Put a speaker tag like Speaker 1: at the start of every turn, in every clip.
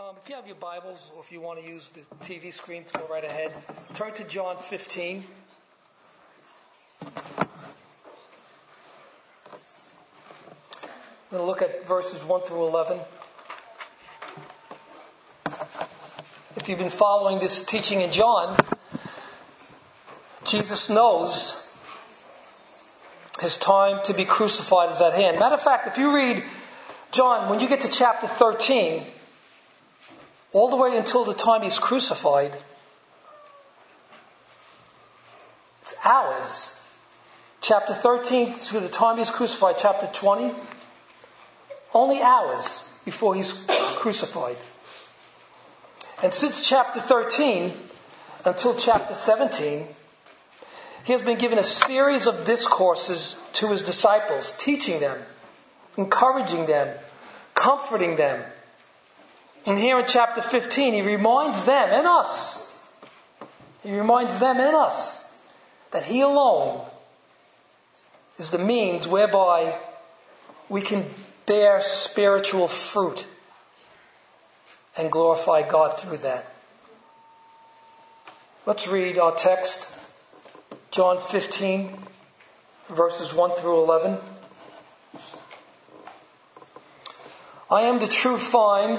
Speaker 1: Um, if you have your Bibles, or if you want to use the TV screen to go right ahead, turn to John 15. I'm going to look at verses 1 through 11. If you've been following this teaching in John, Jesus knows his time to be crucified is at hand. Matter of fact, if you read John, when you get to chapter 13, all the way until the time he's crucified, it's hours. Chapter 13 to the time he's crucified, chapter 20, only hours before he's crucified. And since chapter 13 until chapter 17, he has been given a series of discourses to his disciples, teaching them, encouraging them, comforting them. And here in chapter 15, he reminds them and us, he reminds them and us that he alone is the means whereby we can bear spiritual fruit and glorify God through that. Let's read our text, John 15, verses 1 through 11. I am the true vine,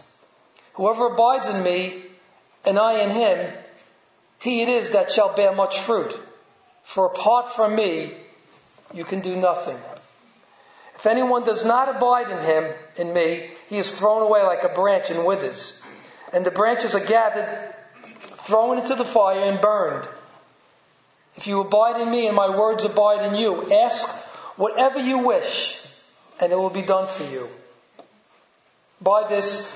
Speaker 1: Whoever abides in me, and I in him, he it is that shall bear much fruit. For apart from me, you can do nothing. If anyone does not abide in him, in me, he is thrown away like a branch and withers. And the branches are gathered, thrown into the fire, and burned. If you abide in me and my words abide in you, ask whatever you wish, and it will be done for you. By this,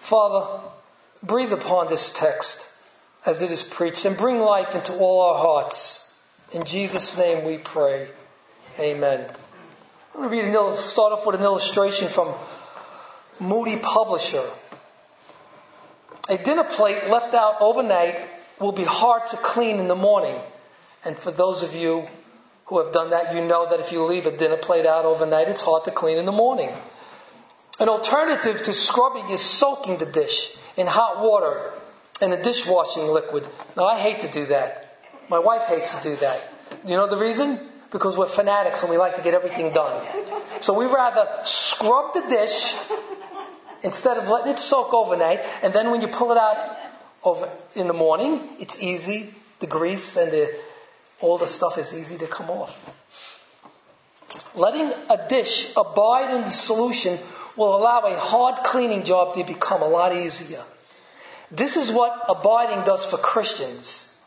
Speaker 1: Father, breathe upon this text as it is preached and bring life into all our hearts. In Jesus' name we pray. Amen. I'm going to read start off with an illustration from Moody Publisher. A dinner plate left out overnight will be hard to clean in the morning. And for those of you who have done that, you know that if you leave a dinner plate out overnight, it's hard to clean in the morning. An alternative to scrubbing is soaking the dish in hot water and a dishwashing liquid. Now, I hate to do that. My wife hates to do that. You know the reason? Because we're fanatics and we like to get everything done. So we rather scrub the dish instead of letting it soak overnight, and then when you pull it out over in the morning, it's easy. The grease and the all the stuff is easy to come off. Letting a dish abide in the solution will allow a hard cleaning job to become a lot easier. This is what abiding does for Christians.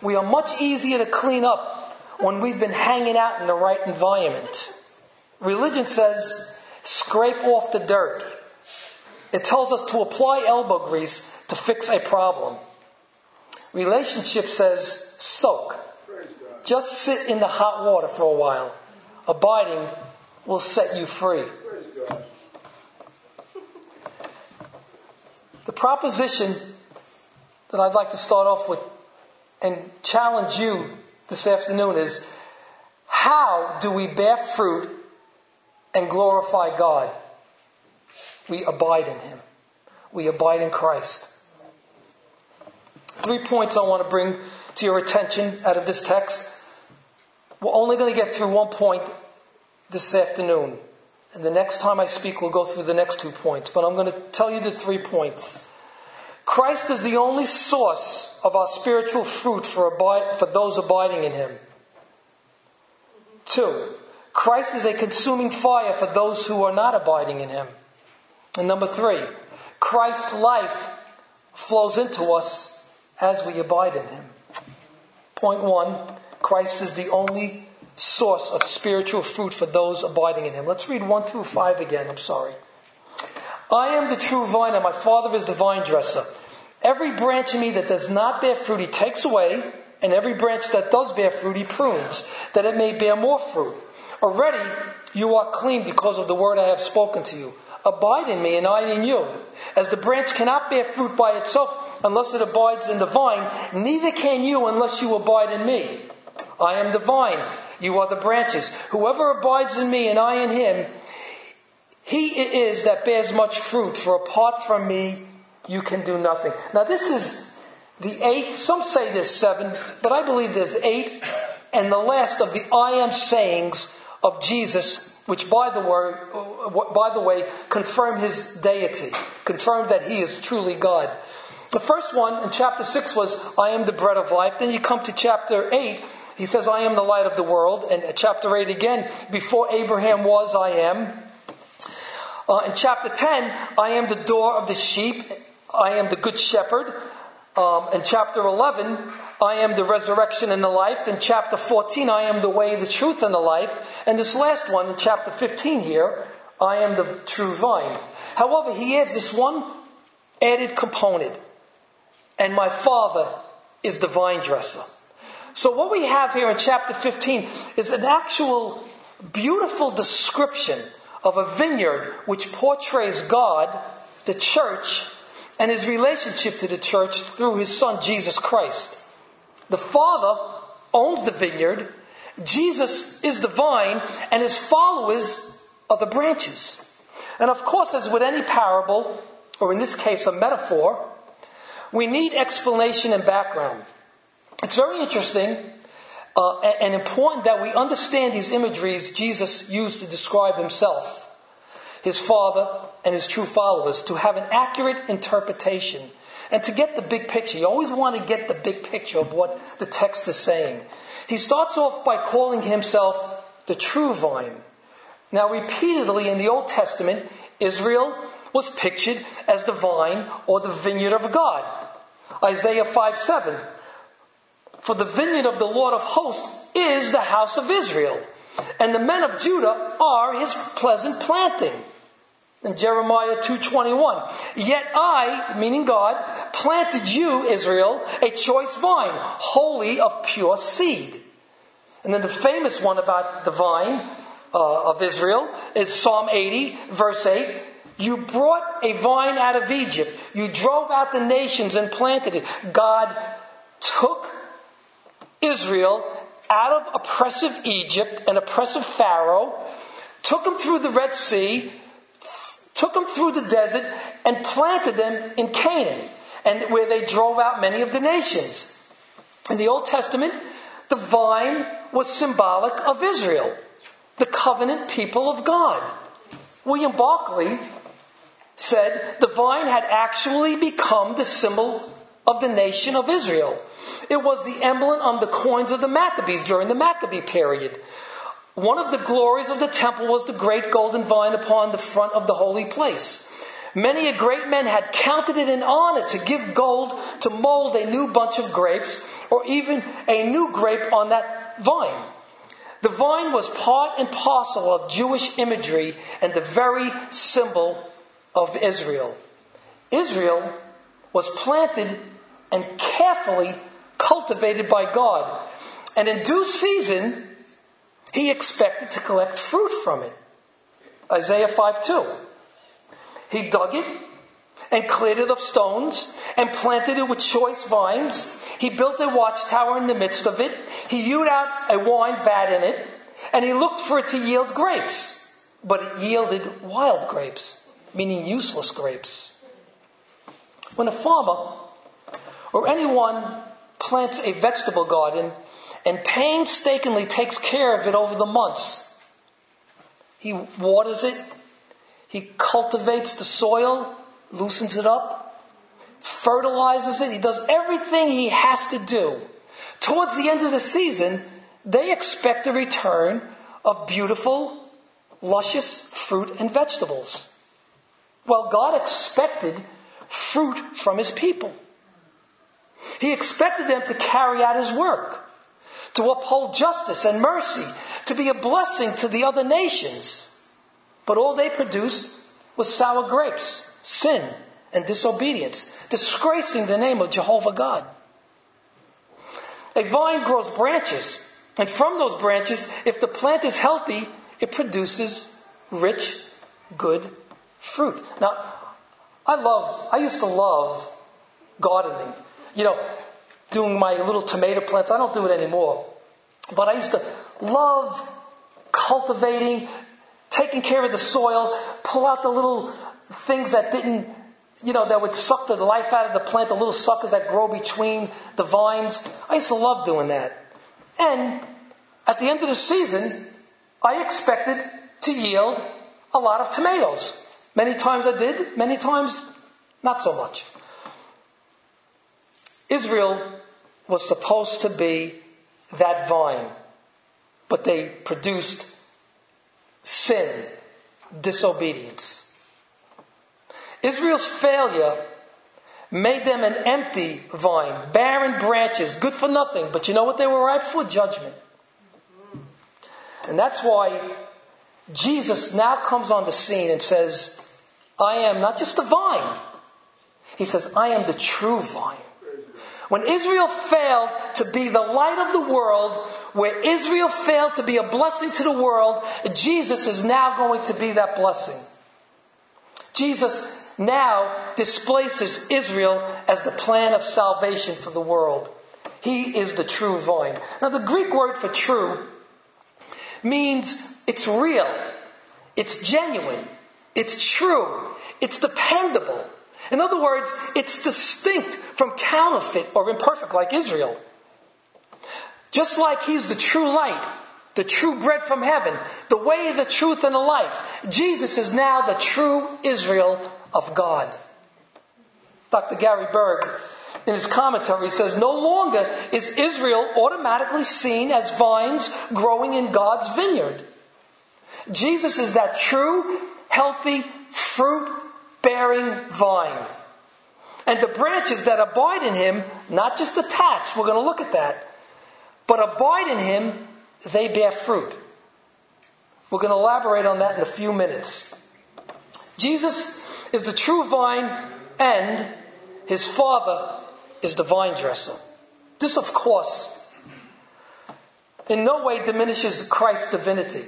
Speaker 1: We are much easier to clean up when we've been hanging out in the right environment. Religion says, scrape off the dirt. It tells us to apply elbow grease to fix a problem. Relationship says, soak. Just sit in the hot water for a while. Abiding will set you free. The proposition that I'd like to start off with and challenge you this afternoon is how do we bear fruit and glorify God? We abide in Him. We abide in Christ. Three points I want to bring to your attention out of this text. We're only going to get through one point this afternoon. And the next time I speak, we'll go through the next two points. But I'm going to tell you the three points. Christ is the only source of our spiritual fruit for, abide, for those abiding in him. Two, Christ is a consuming fire for those who are not abiding in him. And number three, Christ's life flows into us as we abide in him. Point one, Christ is the only source of spiritual fruit for those abiding in him. Let's read 1 through 5 again. I'm sorry. I am the true vine, and my Father is the vine dresser. Every branch in me that does not bear fruit, he takes away, and every branch that does bear fruit, he prunes, that it may bear more fruit. Already you are clean because of the word I have spoken to you. Abide in me, and I in you. As the branch cannot bear fruit by itself unless it abides in the vine, neither can you unless you abide in me. I am the vine, you are the branches. Whoever abides in me and I in him, he it is that bears much fruit, for apart from me, you can do nothing. Now, this is the eighth, some say there's seven, but I believe there's eight, and the last of the I am sayings of Jesus, which by the way, by the way, confirm his deity, confirm that he is truly God. The first one in chapter 6 was, I am the bread of life. Then you come to chapter 8, he says, I am the light of the world. And chapter 8 again, before Abraham was, I am. Uh, in chapter 10, I am the door of the sheep. I am the good shepherd. Um, in chapter 11, I am the resurrection and the life. In chapter 14, I am the way, the truth, and the life. And this last one, in chapter 15 here, I am the true vine. However, he adds this one added component. And my father is the vine dresser. So what we have here in chapter 15 is an actual beautiful description of a vineyard which portrays God, the church, and his relationship to the church through his son Jesus Christ. The Father owns the vineyard, Jesus is the vine, and his followers are the branches. And of course, as with any parable, or in this case a metaphor, we need explanation and background. It's very interesting uh, and important that we understand these imageries Jesus used to describe himself, his Father, and his true followers to have an accurate interpretation and to get the big picture. You always want to get the big picture of what the text is saying. He starts off by calling himself the true vine. Now, repeatedly in the Old Testament, Israel was pictured as the vine or the vineyard of God. Isaiah 5 7. For the vineyard of the Lord of hosts is the house of Israel, and the men of Judah are his pleasant planting. In Jeremiah 2:21, yet I, meaning God, planted you, Israel, a choice vine, wholly of pure seed. And then the famous one about the vine uh, of Israel is Psalm 80, verse 8. You brought a vine out of Egypt. You drove out the nations and planted it. God took Israel out of oppressive Egypt and oppressive Pharaoh, took them through the Red Sea, took them through the desert, and planted them in Canaan, and where they drove out many of the nations. In the Old Testament, the vine was symbolic of Israel, the covenant people of God. William Barclay said the vine had actually become the symbol of the nation of Israel. It was the emblem on the coins of the Maccabees during the Maccabee period. One of the glories of the temple was the great golden vine upon the front of the holy place. Many a great man had counted it an honor to give gold to mold a new bunch of grapes or even a new grape on that vine. The vine was part and parcel of Jewish imagery and the very symbol of Israel. Israel was planted and carefully cultivated by God. And in due season, he expected to collect fruit from it. Isaiah 5 2. He dug it and cleared it of stones and planted it with choice vines. He built a watchtower in the midst of it. He hewed out a wine vat in it, and he looked for it to yield grapes. But it yielded wild grapes, meaning useless grapes. When a farmer or anyone plants a vegetable garden and painstakingly takes care of it over the months. He waters it, he cultivates the soil, loosens it up, fertilizes it, he does everything he has to do. Towards the end of the season, they expect a return of beautiful, luscious fruit and vegetables. Well, God expected fruit from his people. He expected them to carry out his work, to uphold justice and mercy, to be a blessing to the other nations. But all they produced was sour grapes, sin, and disobedience, disgracing the name of Jehovah God. A vine grows branches, and from those branches, if the plant is healthy, it produces rich, good fruit. Now, I love, I used to love gardening. You know, doing my little tomato plants. I don't do it anymore. But I used to love cultivating, taking care of the soil, pull out the little things that didn't, you know, that would suck the life out of the plant, the little suckers that grow between the vines. I used to love doing that. And at the end of the season, I expected to yield a lot of tomatoes. Many times I did, many times not so much. Israel was supposed to be that vine, but they produced sin, disobedience. Israel's failure made them an empty vine, barren branches, good for nothing, but you know what they were ripe for? Judgment. And that's why Jesus now comes on the scene and says, I am not just the vine. He says, I am the true vine. When Israel failed to be the light of the world, where Israel failed to be a blessing to the world, Jesus is now going to be that blessing. Jesus now displaces Israel as the plan of salvation for the world. He is the true vine. Now, the Greek word for true means it's real, it's genuine, it's true, it's dependable. In other words, it's distinct from counterfeit or imperfect like Israel. Just like he's the true light, the true bread from heaven, the way, the truth, and the life, Jesus is now the true Israel of God. Dr. Gary Burge, in his commentary, says no longer is Israel automatically seen as vines growing in God's vineyard. Jesus is that true, healthy, fruit bearing vine. And the branches that abide in him, not just attached, we're going to look at that, but abide in him, they bear fruit. We're going to elaborate on that in a few minutes. Jesus is the true vine, and his Father is the vine dresser. This, of course, in no way diminishes Christ's divinity.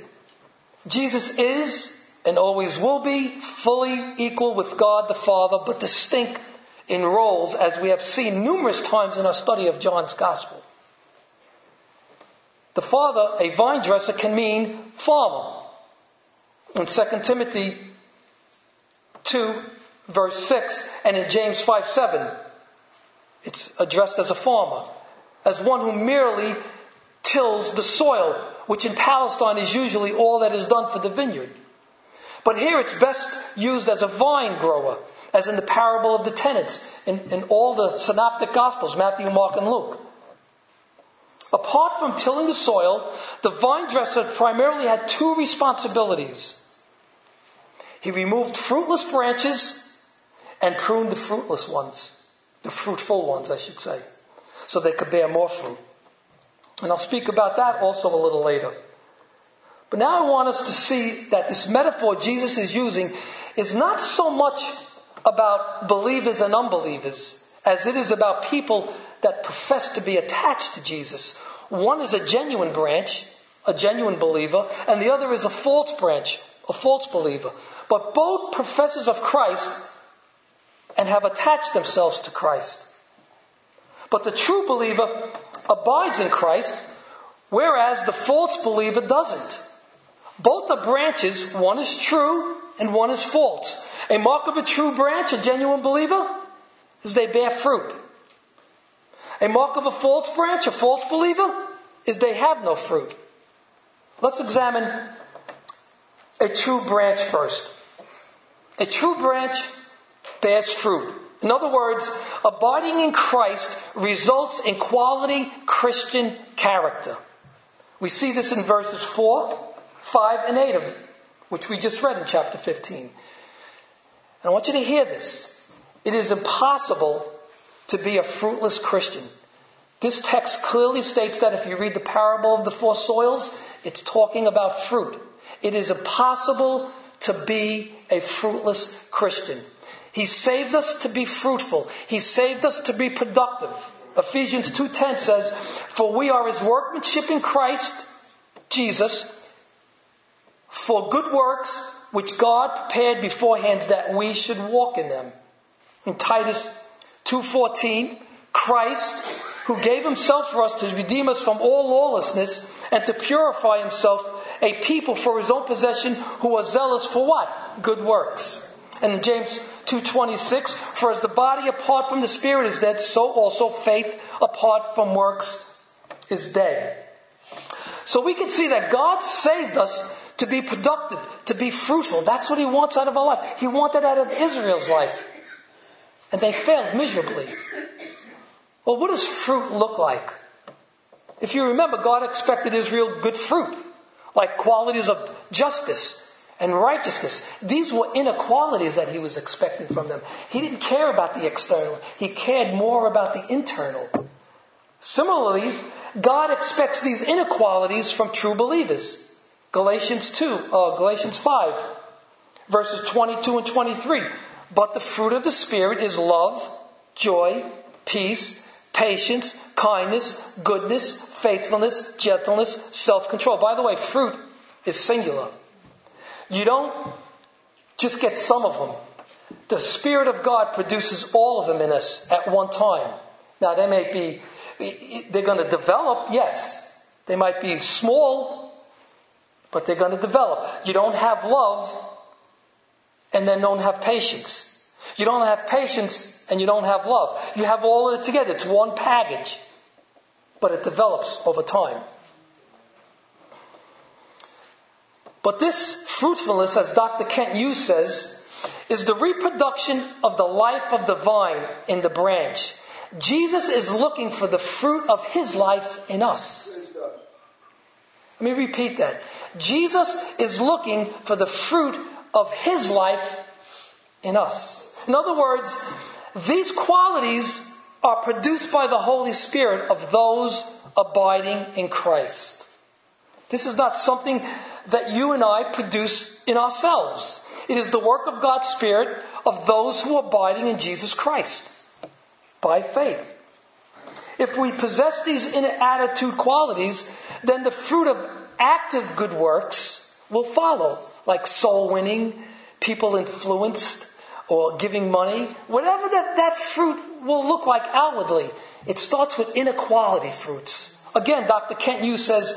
Speaker 1: Jesus is and always will be fully equal with God the Father, but distinct in roles, as we have seen numerous times in our study of John's Gospel. The Father, a vine dresser, can mean farmer. In 2 Timothy 2, verse 6, and in James 5 7, it's addressed as a farmer, as one who merely tills the soil, which in Palestine is usually all that is done for the vineyard. But here it's best used as a vine grower, as in the parable of the tenants in, in all the synoptic gospels Matthew, Mark, and Luke. Apart from tilling the soil, the vine dresser primarily had two responsibilities. He removed fruitless branches and pruned the fruitless ones, the fruitful ones, I should say, so they could bear more fruit. And I'll speak about that also a little later. But now I want us to see that this metaphor Jesus is using is not so much about believers and unbelievers as it is about people that profess to be attached to Jesus. One is a genuine branch, a genuine believer, and the other is a false branch, a false believer. But both professors of Christ and have attached themselves to Christ. But the true believer abides in Christ, whereas the false believer doesn't. Both are branches, one is true and one is false. A mark of a true branch, a genuine believer, is they bear fruit. A mark of a false branch, a false believer, is they have no fruit. Let's examine a true branch first. A true branch bears fruit. In other words, abiding in Christ results in quality Christian character. We see this in verses 4, 5, and 8 of which we just read in chapter 15. And I want you to hear this. It is impossible to be a fruitless Christian. This text clearly states that if you read the parable of the four soils, it's talking about fruit. It is impossible to be a fruitless Christian. He saved us to be fruitful. He saved us to be productive. Ephesians 2:10 says, "For we are his workmanship in Christ Jesus for good works which God prepared beforehand that we should walk in them." In Titus 2:14, Christ who gave himself for us to redeem us from all lawlessness and to purify himself a people for his own possession who are zealous for what? Good works. And in James 2.26, for as the body apart from the spirit is dead, so also faith apart from works is dead. So we can see that God saved us to be productive, to be fruitful. That's what he wants out of our life. He wanted out of Israel's life. And they failed miserably. Well, what does fruit look like? If you remember, God expected Israel good fruit, like qualities of justice, and righteousness. These were inequalities that he was expecting from them. He didn't care about the external, he cared more about the internal. Similarly, God expects these inequalities from true believers. Galatians 2, uh, Galatians 5, verses 22 and 23. But the fruit of the Spirit is love, joy, peace, patience, kindness, goodness, faithfulness, gentleness, self control. By the way, fruit is singular. You don't just get some of them. The Spirit of God produces all of them in us at one time. Now, they may be, they're going to develop, yes. They might be small, but they're going to develop. You don't have love and then don't have patience. You don't have patience and you don't have love. You have all of it together. It's one package, but it develops over time. But this fruitfulness, as Dr. Kent Hughes says, is the reproduction of the life of the vine in the branch. Jesus is looking for the fruit of his life in us. Let me repeat that. Jesus is looking for the fruit of his life in us. In other words, these qualities are produced by the Holy Spirit of those abiding in Christ. This is not something that you and I produce in ourselves. It is the work of God's Spirit of those who are abiding in Jesus Christ by faith. If we possess these attitude qualities, then the fruit of active good works will follow, like soul winning, people influenced, or giving money. Whatever that, that fruit will look like outwardly, it starts with inequality fruits. Again, Dr. Kent Hughes says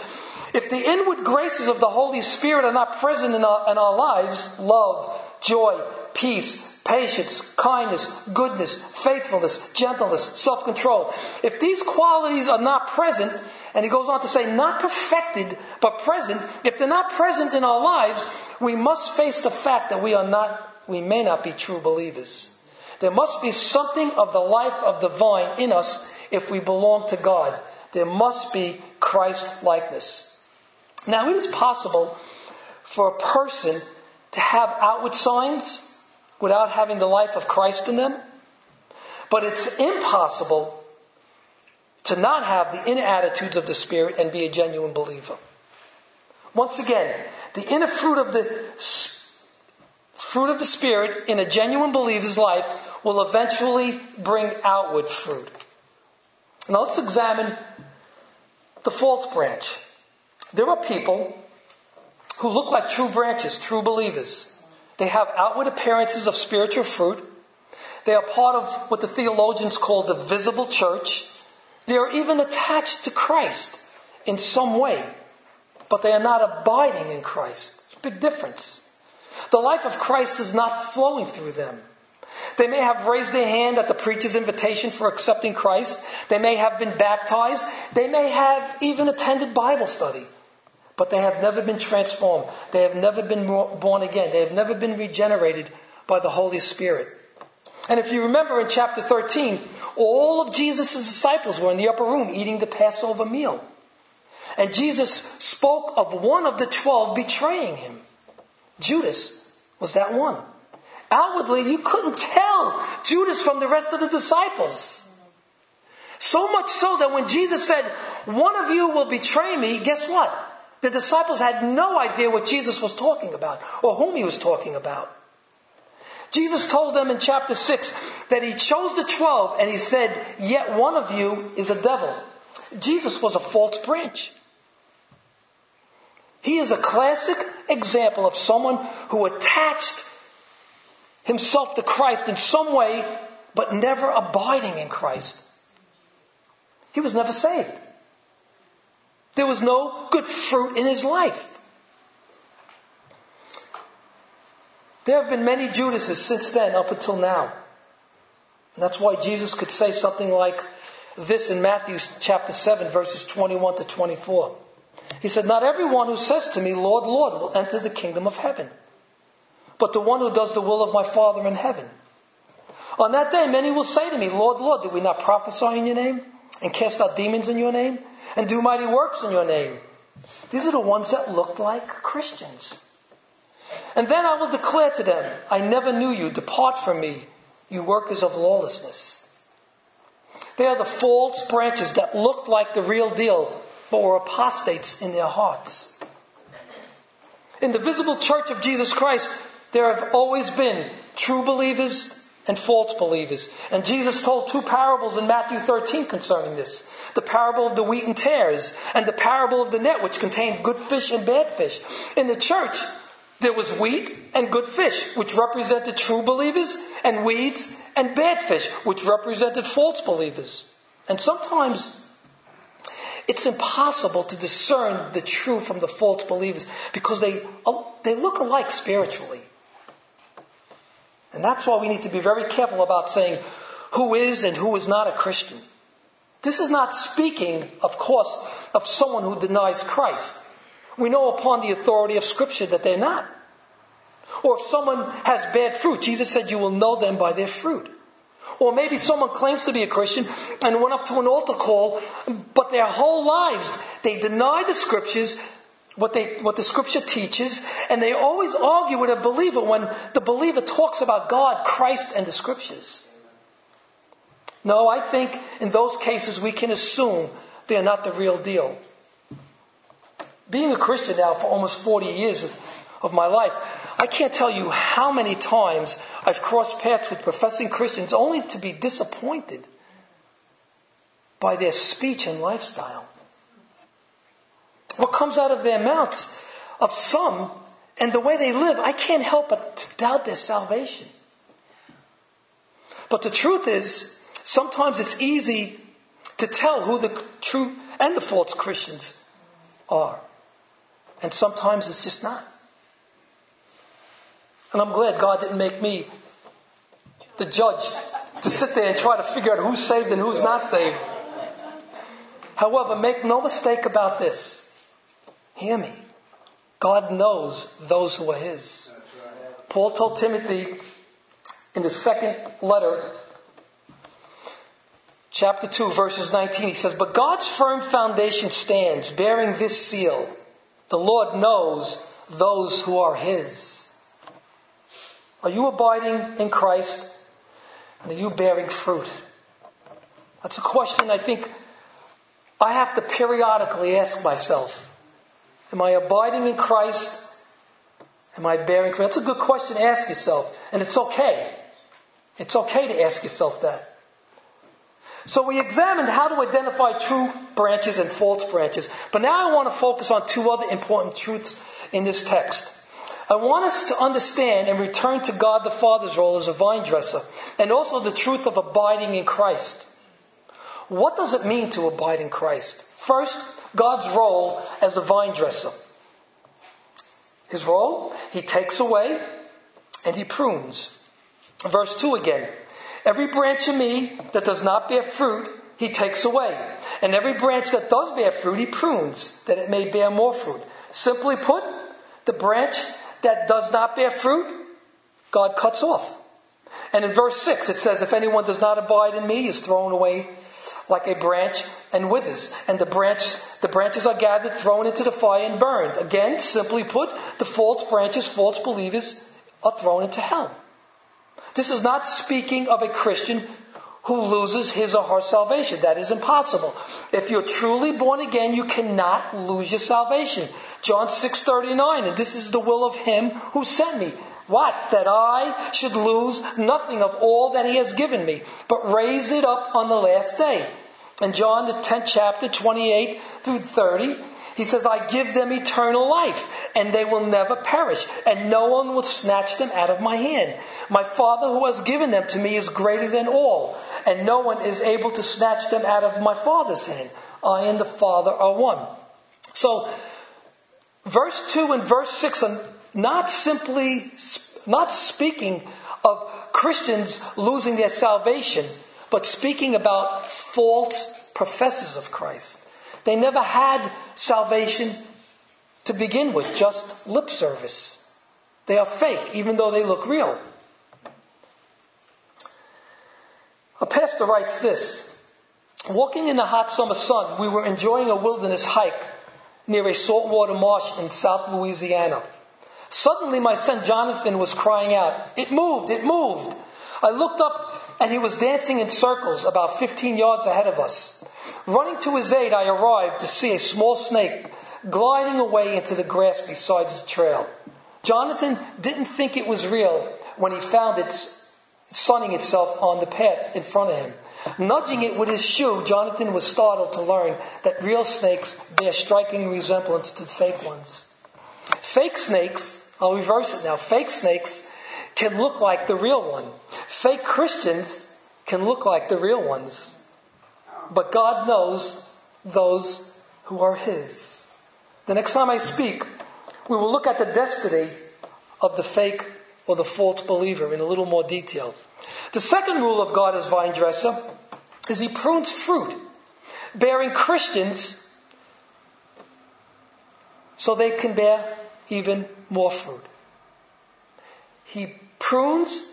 Speaker 1: if the inward graces of the Holy Spirit are not present in our, in our lives love, joy, peace, patience, kindness, goodness, faithfulness, gentleness, self control if these qualities are not present, and he goes on to say, not perfected, but present, if they're not present in our lives, we must face the fact that we are not, we may not be true believers. There must be something of the life of the vine in us if we belong to God. There must be Christ likeness. Now, it is possible for a person to have outward signs without having the life of Christ in them, but it's impossible to not have the inner attitudes of the Spirit and be a genuine believer. Once again, the inner fruit of the fruit of the Spirit in a genuine believer's life will eventually bring outward fruit. Now let's examine the false branch. There are people who look like true branches, true believers. They have outward appearances of spiritual fruit. They are part of what the theologians call the visible church. They are even attached to Christ in some way, but they are not abiding in Christ. It's a big difference. The life of Christ is not flowing through them. They may have raised their hand at the preacher's invitation for accepting Christ. They may have been baptized. They may have even attended Bible study but they have never been transformed. They have never been born again. They have never been regenerated by the Holy Spirit. And if you remember in chapter 13, all of Jesus' disciples were in the upper room eating the Passover meal. And Jesus spoke of one of the twelve betraying him. Judas was that one. Outwardly, you couldn't tell Judas from the rest of the disciples. So much so that when Jesus said, One of you will betray me, guess what? The disciples had no idea what Jesus was talking about or whom he was talking about. Jesus told them in chapter 6 that he chose the 12 and he said, Yet one of you is a devil. Jesus was a false branch. He is a classic example of someone who attached himself to Christ in some way, but never abiding in Christ. He was never saved. There was no good fruit in his life. There have been many Judases since then up until now. And that's why Jesus could say something like this in Matthew chapter 7, verses 21 to 24. He said, Not everyone who says to me, Lord, Lord, will enter the kingdom of heaven, but the one who does the will of my Father in heaven. On that day, many will say to me, Lord, Lord, did we not prophesy in your name, and cast out demons in your name, and do mighty works in your name? These are the ones that looked like Christians. And then I will declare to them, I never knew you. Depart from me, you workers of lawlessness. They are the false branches that looked like the real deal, but were apostates in their hearts. In the visible church of Jesus Christ, there have always been true believers and false believers. And Jesus told two parables in Matthew 13 concerning this the parable of the wheat and tares, and the parable of the net, which contained good fish and bad fish. In the church, there was wheat and good fish, which represented true believers, and weeds and bad fish, which represented false believers. And sometimes it's impossible to discern the true from the false believers because they, they look alike spiritually. And that's why we need to be very careful about saying who is and who is not a Christian. This is not speaking, of course, of someone who denies Christ. We know upon the authority of Scripture that they're not. Or if someone has bad fruit, Jesus said, You will know them by their fruit. Or maybe someone claims to be a Christian and went up to an altar call, but their whole lives they deny the Scriptures, what, they, what the Scripture teaches, and they always argue with a believer when the believer talks about God, Christ, and the Scriptures. No, I think in those cases we can assume they're not the real deal being a Christian now for almost 40 years of, of my life, I can't tell you how many times I've crossed paths with professing Christians only to be disappointed by their speech and lifestyle. What comes out of their mouths of some and the way they live, I can't help but doubt their salvation. But the truth is, sometimes it's easy to tell who the true and the false Christians are. And sometimes it's just not. And I'm glad God didn't make me the judge to sit there and try to figure out who's saved and who's not saved. However, make no mistake about this. Hear me. God knows those who are His. Paul told Timothy in the second letter, chapter 2, verses 19, he says, But God's firm foundation stands, bearing this seal the Lord knows those who are His. Are you abiding in Christ? And are you bearing fruit? That's a question I think I have to periodically ask myself. Am I abiding in Christ? Am I bearing fruit? That's a good question to ask yourself. And it's okay. It's okay to ask yourself that. So we examined how to identify true branches and false branches. But now I want to focus on two other important truths in this text. I want us to understand and return to God the Father's role as a vine dresser and also the truth of abiding in Christ. What does it mean to abide in Christ? First, God's role as a vine dresser. His role, he takes away and he prunes. Verse 2 again. Every branch of me that does not bear fruit, he takes away. And every branch that does bear fruit, he prunes, that it may bear more fruit. Simply put, the branch that does not bear fruit, God cuts off. And in verse 6, it says, If anyone does not abide in me, he is thrown away like a branch and withers. And the branch, the branches are gathered, thrown into the fire, and burned. Again, simply put, the false branches, false believers, are thrown into hell. This is not speaking of a Christian who loses his or her salvation. That is impossible. If you're truly born again, you cannot lose your salvation. John 6:39, and this is the will of him who sent me. What? That I should lose nothing of all that he has given me, but raise it up on the last day. In John the 10th chapter 28 through 30, he says, I give them eternal life, and they will never perish, and no one will snatch them out of my hand. My Father who has given them to me is greater than all, and no one is able to snatch them out of my Father's hand. I and the Father are one. So, verse 2 and verse 6 are not simply, not speaking of Christians losing their salvation, but speaking about false professors of Christ. They never had salvation to begin with, just lip service. They are fake, even though they look real. A pastor writes this Walking in the hot summer sun, we were enjoying a wilderness hike near a saltwater marsh in South Louisiana. Suddenly, my son Jonathan was crying out, It moved, it moved. I looked up and he was dancing in circles about 15 yards ahead of us. Running to his aid, I arrived to see a small snake gliding away into the grass beside the trail. Jonathan didn't think it was real when he found it sunning itself on the path in front of him. Nudging it with his shoe, Jonathan was startled to learn that real snakes bear striking resemblance to fake ones. Fake snakes, I'll reverse it now, fake snakes can look like the real one. Fake Christians can look like the real ones. But God knows those who are His. The next time I speak, we will look at the destiny of the fake or the false believer in a little more detail. The second rule of God as vine dresser is He prunes fruit, bearing Christians so they can bear even more fruit. He prunes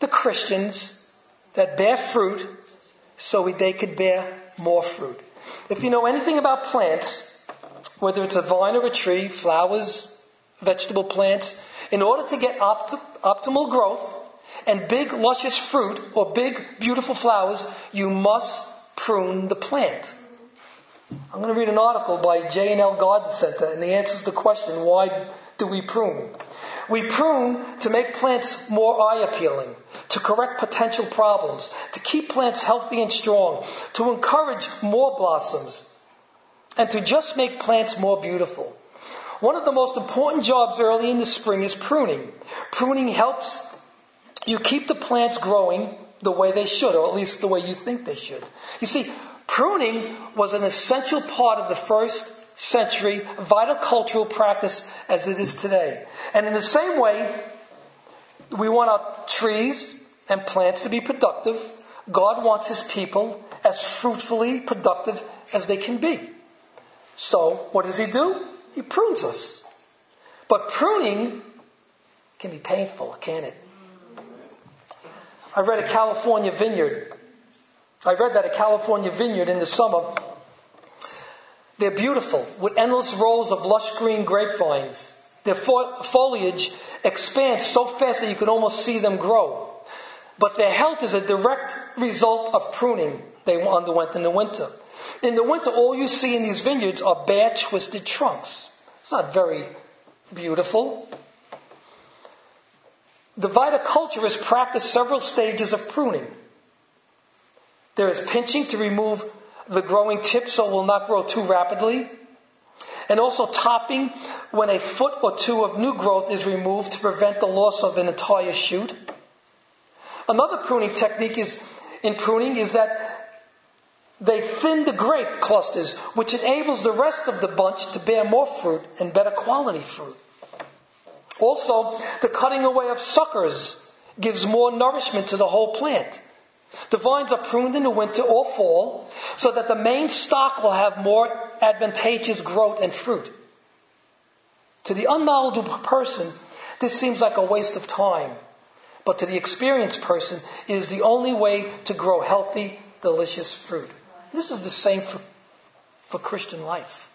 Speaker 1: the Christians that bear fruit so they could bear more fruit. If you know anything about plants, whether it's a vine or a tree, flowers, vegetable plants, in order to get opt- optimal growth and big, luscious fruit or big, beautiful flowers, you must prune the plant. I'm going to read an article by J&L Garden Center, and the answer to the question, why do we prune? We prune to make plants more eye appealing, to correct potential problems, to keep plants healthy and strong, to encourage more blossoms, and to just make plants more beautiful. One of the most important jobs early in the spring is pruning. Pruning helps you keep the plants growing the way they should, or at least the way you think they should. You see, pruning was an essential part of the first century viticultural practice as it is today. And in the same way, we want our trees and plants to be productive. God wants his people as fruitfully productive as they can be. So, what does he do? He prunes us. But pruning can be painful, can it? I read a California vineyard. I read that a California vineyard in the summer they're beautiful with endless rows of lush green grapevines. Their foliage expands so fast that you can almost see them grow. But their health is a direct result of pruning they underwent in the winter. In the winter, all you see in these vineyards are bare, twisted trunks. It's not very beautiful. The viticulturists practice several stages of pruning. There is pinching to remove the growing tip so it will not grow too rapidly. And also topping when a foot or two of new growth is removed to prevent the loss of an entire shoot. Another pruning technique is in pruning is that they thin the grape clusters, which enables the rest of the bunch to bear more fruit and better quality fruit. Also, the cutting away of suckers gives more nourishment to the whole plant. The vines are pruned in the winter or fall so that the main stock will have more advantageous growth and fruit. To the unknowledgeable person, this seems like a waste of time. but to the experienced person, it is the only way to grow healthy, delicious fruit. This is the same for, for Christian life.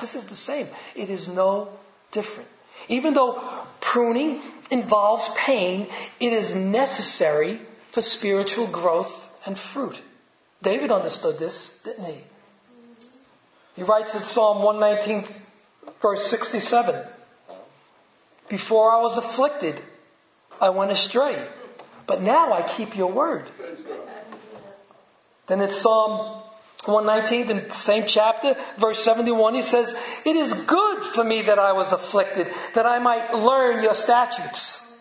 Speaker 1: This is the same. It is no different. Even though pruning involves pain, it is necessary for spiritual growth and fruit. David understood this, didn't he? He writes in Psalm 119, verse 67 Before I was afflicted, I went astray, but now I keep your word. Then in Psalm 119, in the same chapter, verse 71, he says, It is good for me that I was afflicted, that I might learn your statutes.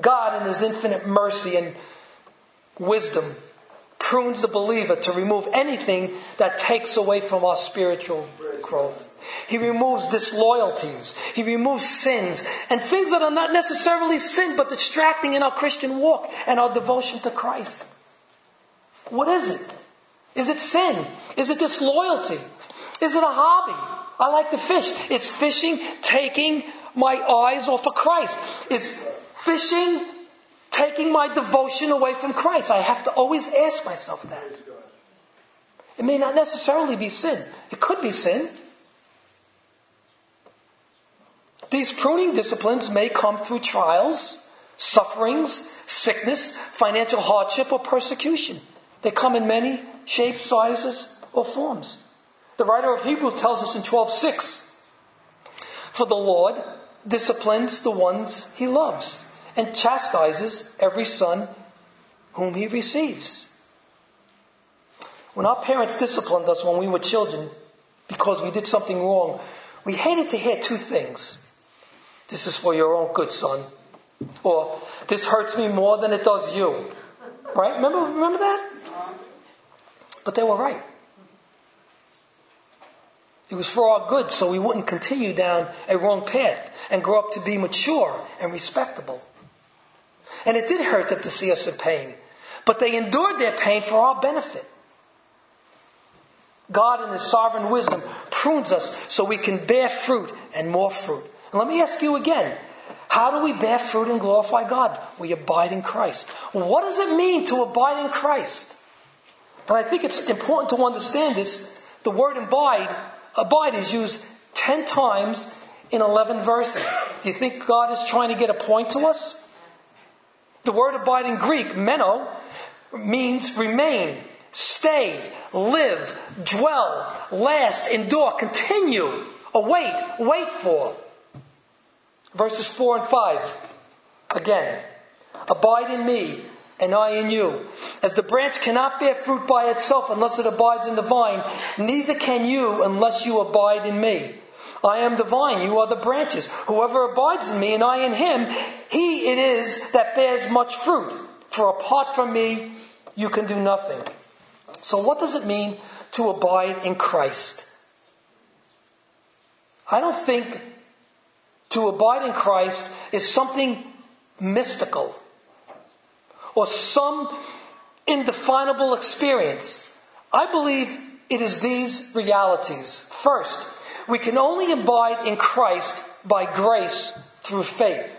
Speaker 1: God, in his infinite mercy and wisdom, prunes the believer to remove anything that takes away from our spiritual growth. He removes disloyalties. He removes sins and things that are not necessarily sin, but distracting in our Christian walk and our devotion to Christ. What is it? Is it sin? Is it disloyalty? Is it a hobby? I like to fish. It's fishing taking my eyes off of Christ. It's fishing taking my devotion away from Christ. I have to always ask myself that. It may not necessarily be sin. It could be sin. These pruning disciplines may come through trials, sufferings, sickness, financial hardship, or persecution. They come in many shapes, sizes, or forms. The writer of Hebrews tells us in 12:6, "For the Lord disciplines the ones he loves and chastises every son whom he receives." When our parents disciplined us when we were children because we did something wrong, we hated to hear two things. This is for your own good, son. Or, this hurts me more than it does you. Right? Remember, remember that? But they were right. It was for our good so we wouldn't continue down a wrong path and grow up to be mature and respectable. And it did hurt them to see us in pain, but they endured their pain for our benefit. God, in His sovereign wisdom, prunes us so we can bear fruit and more fruit. And let me ask you again how do we bear fruit and glorify God? We abide in Christ. What does it mean to abide in Christ? And I think it's important to understand this. The word abide, abide is used 10 times in 11 verses. Do you think God is trying to get a point to us? The word abide in Greek, meno, means remain, stay, live, dwell, last, endure, continue, await, wait for. Verses 4 and 5. Again, abide in me and I in you. As the branch cannot bear fruit by itself unless it abides in the vine, neither can you unless you abide in me. I am the vine, you are the branches. Whoever abides in me and I in him, he it is that bears much fruit. For apart from me, you can do nothing. So, what does it mean to abide in Christ? I don't think to abide in Christ is something mystical or some indefinable experience. I believe it is these realities. First, we can only abide in Christ by grace through faith.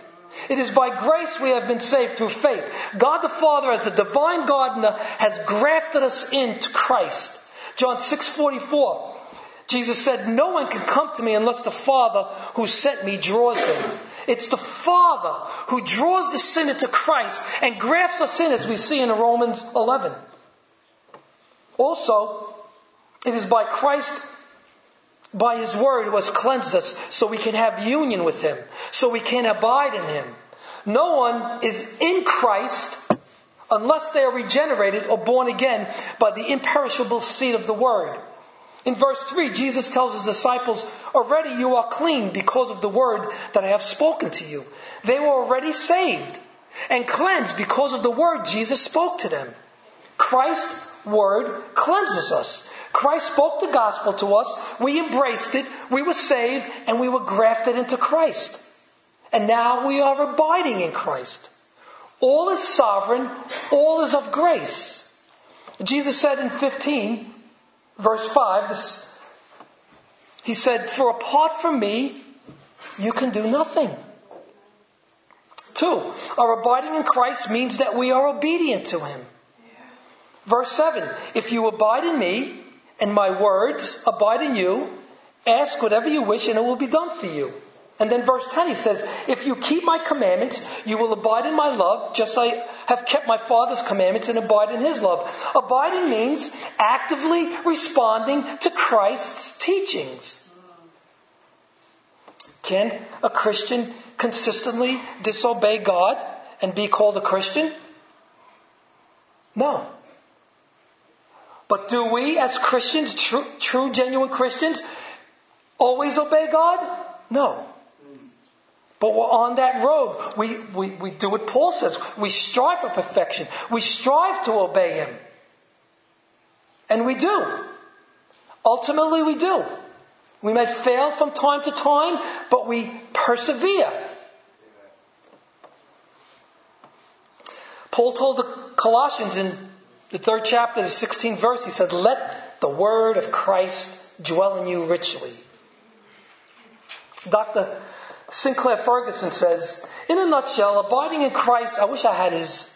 Speaker 1: It is by grace we have been saved through faith. God the Father, as the divine gardener, has grafted us into Christ. John 6:44. Jesus said, "No one can come to me unless the Father who sent me draws him." It's the Father who draws the sinner to Christ and grafts us in, as we see in Romans 11. Also, it is by Christ, by His Word, who has cleansed us so we can have union with Him, so we can abide in Him. No one is in Christ unless they are regenerated or born again by the imperishable seed of the Word. In verse 3, Jesus tells his disciples, Already you are clean because of the word that I have spoken to you. They were already saved and cleansed because of the word Jesus spoke to them. Christ's word cleanses us. Christ spoke the gospel to us. We embraced it. We were saved and we were grafted into Christ. And now we are abiding in Christ. All is sovereign. All is of grace. Jesus said in 15, verse 5, this, he said, For apart from me, you can do nothing. Two, our abiding in Christ means that we are obedient to him. Verse 7 If you abide in me, and my words abide in you, ask whatever you wish, and it will be done for you. And then verse 10 he says, If you keep my commandments, you will abide in my love, just as I have kept my Father's commandments and abide in his love. Abiding means actively responding to Christ's teachings. Can a Christian consistently disobey God and be called a Christian? No. But do we, as Christians, true, true genuine Christians, always obey God? No. But we're on that road. We, we, we do what Paul says. We strive for perfection. We strive to obey Him. And we do. Ultimately, we do. We may fail from time to time, but we persevere. Paul told the Colossians in the third chapter, the 16th verse, he said, Let the word of Christ dwell in you richly. Dr. Sinclair Ferguson says, in a nutshell, abiding in Christ, I wish I had his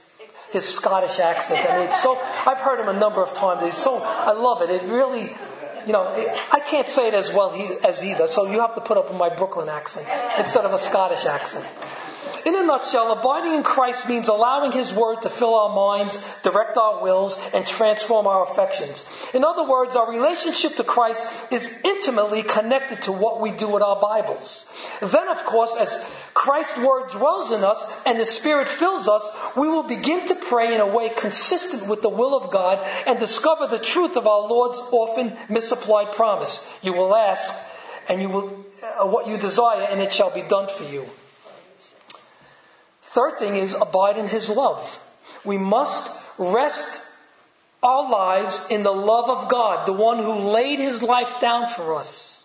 Speaker 1: his Scottish accent. I mean, so I've heard him a number of times. He's so I love it. It really, you know, I can't say it as well he, as he does. So you have to put up with my Brooklyn accent instead of a Scottish accent. In a nutshell, abiding in Christ means allowing His Word to fill our minds, direct our wills, and transform our affections. In other words, our relationship to Christ is intimately connected to what we do with our Bibles. Then, of course, as Christ's Word dwells in us and the Spirit fills us, we will begin to pray in a way consistent with the will of God and discover the truth of our Lord's often misapplied promise. You will ask, and you will uh, what you desire, and it shall be done for you. Third thing is abide in his love. We must rest our lives in the love of God, the one who laid his life down for us.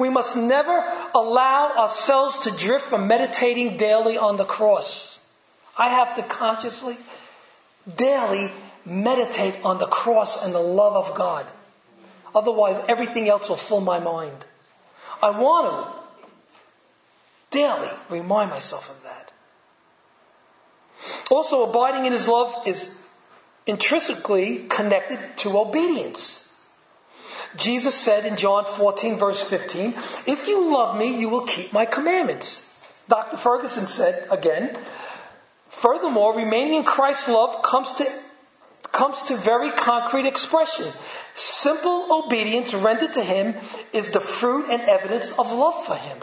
Speaker 1: We must never allow ourselves to drift from meditating daily on the cross. I have to consciously, daily meditate on the cross and the love of God. Otherwise, everything else will fill my mind. I want to daily remind myself of that. Also, abiding in his love is intrinsically connected to obedience. Jesus said in John 14, verse 15, If you love me, you will keep my commandments. Dr. Ferguson said again, Furthermore, remaining in Christ's love comes to, comes to very concrete expression. Simple obedience rendered to Him is the fruit and evidence of love for Him.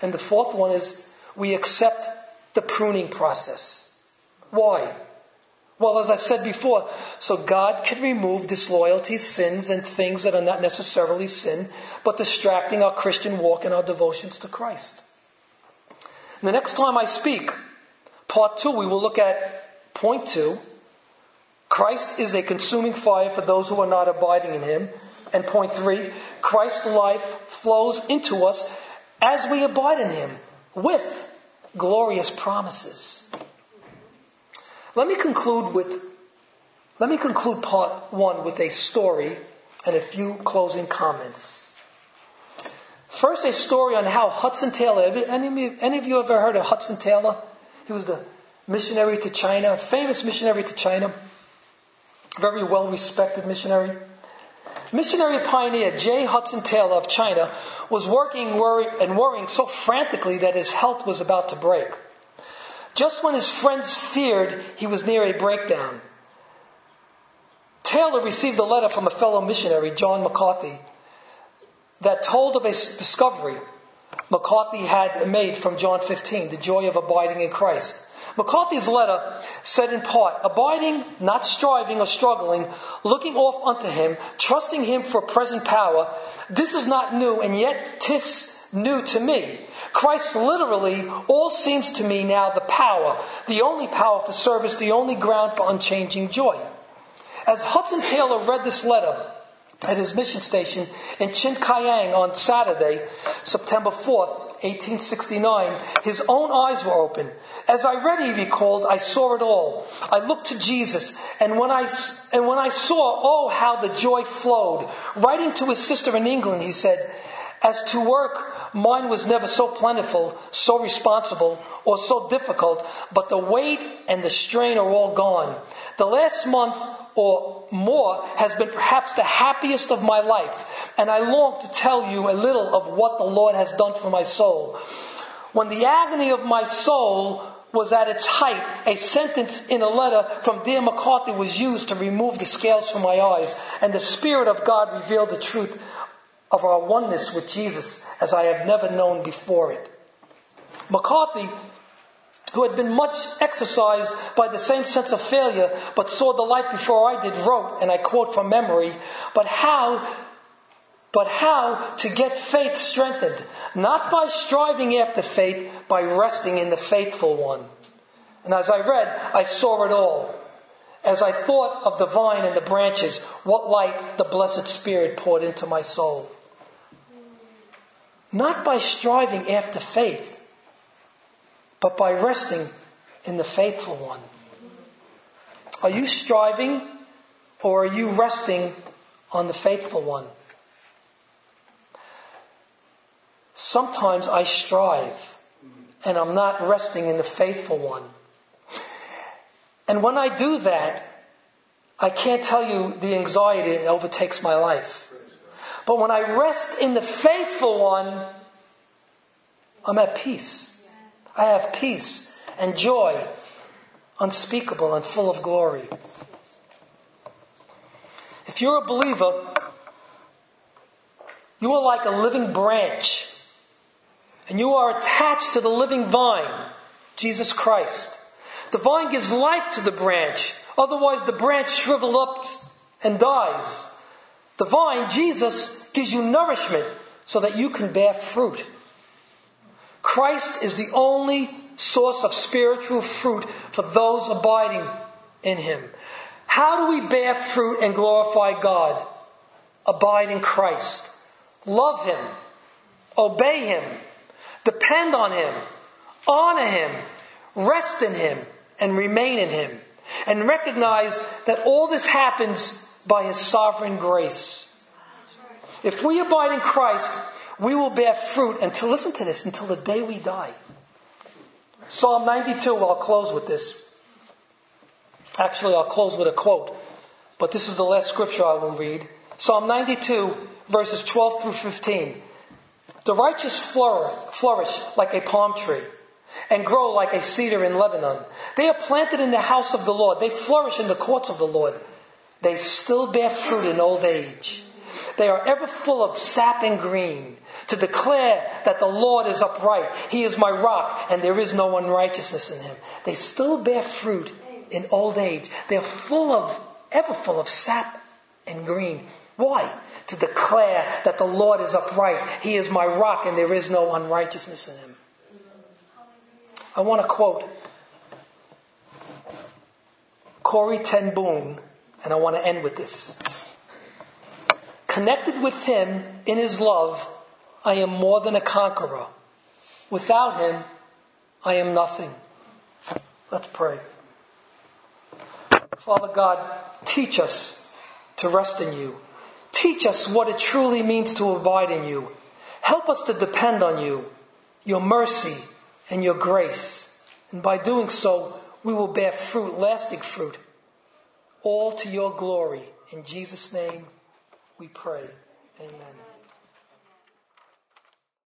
Speaker 1: And the fourth one is we accept the pruning process. Why? Well, as I said before, so God can remove disloyalty, sins, and things that are not necessarily sin, but distracting our Christian walk and our devotions to Christ. And the next time I speak, part two, we will look at point two. Christ is a consuming fire for those who are not abiding in him. And point three, Christ's life flows into us as we abide in him with glorious promises. Let me conclude with let me conclude part one with a story and a few closing comments. First, a story on how Hudson Taylor. Any, any of you ever heard of Hudson Taylor? He was the missionary to China, famous missionary to China, very well respected missionary. Missionary pioneer J. Hudson Taylor of China was working worry, and worrying so frantically that his health was about to break. Just when his friends feared he was near a breakdown, Taylor received a letter from a fellow missionary, John McCarthy, that told of a discovery McCarthy had made from John 15, the joy of abiding in Christ. McCarthy's letter said in part, abiding, not striving or struggling, looking off unto him, trusting him for present power, this is not new, and yet tis new to me. Christ literally, all seems to me now the power, the only power for service, the only ground for unchanging joy. As Hudson Taylor read this letter at his mission station in Chin Kiang on Saturday, September 4th, 1869, his own eyes were open. As I read, he recalled, I saw it all. I looked to Jesus, and when I, and when I saw, oh, how the joy flowed. Writing to his sister in England, he said, As to work, mine was never so plentiful, so responsible, or so difficult, but the weight and the strain are all gone. The last month or more has been perhaps the happiest of my life, and I long to tell you a little of what the Lord has done for my soul. When the agony of my soul was at its height, a sentence in a letter from dear McCarthy was used to remove the scales from my eyes, and the Spirit of God revealed the truth of our oneness with Jesus as I have never known before it. McCarthy, who had been much exercised by the same sense of failure, but saw the light before I did, wrote, and I quote from memory, but how but how to get faith strengthened, not by striving after faith, by resting in the faithful one. And as I read, I saw it all. As I thought of the vine and the branches, what light the blessed Spirit poured into my soul. Not by striving after faith, but by resting in the faithful one. Are you striving or are you resting on the faithful one? Sometimes I strive and I'm not resting in the faithful one. And when I do that, I can't tell you the anxiety that overtakes my life. But when I rest in the faithful one, I'm at peace. I have peace and joy unspeakable and full of glory. If you're a believer, you are like a living branch and you are attached to the living vine, Jesus Christ. The vine gives life to the branch, otherwise, the branch shrivels up and dies. The vine, Jesus, gives you nourishment so that you can bear fruit. Christ is the only source of spiritual fruit for those abiding in Him. How do we bear fruit and glorify God? Abide in Christ. Love Him. Obey Him Depend on Him, honor Him, rest in Him, and remain in Him. And recognize that all this happens by His sovereign grace. If we abide in Christ, we will bear fruit until, listen to this, until the day we die. Psalm 92, I'll close with this. Actually, I'll close with a quote, but this is the last scripture I will read. Psalm 92, verses 12 through 15. The righteous flourish like a palm tree and grow like a cedar in Lebanon. They are planted in the house of the Lord. They flourish in the courts of the Lord. They still bear fruit in old age. They are ever full of sap and green to declare that the Lord is upright. He is my rock and there is no unrighteousness in him. They still bear fruit in old age. They're full of, ever full of sap and green. Why? to declare that the Lord is upright. He is my rock and there is no unrighteousness in him. I want to quote Corrie ten Boom, and I want to end with this. Connected with him in his love, I am more than a conqueror. Without him, I am nothing. Let's pray. Father God, teach us to rest in you. Teach us what it truly means to abide in you. Help us to depend on you, your mercy, and your grace. And by doing so, we will bear fruit, lasting fruit, all to your glory. In Jesus' name we pray. Amen.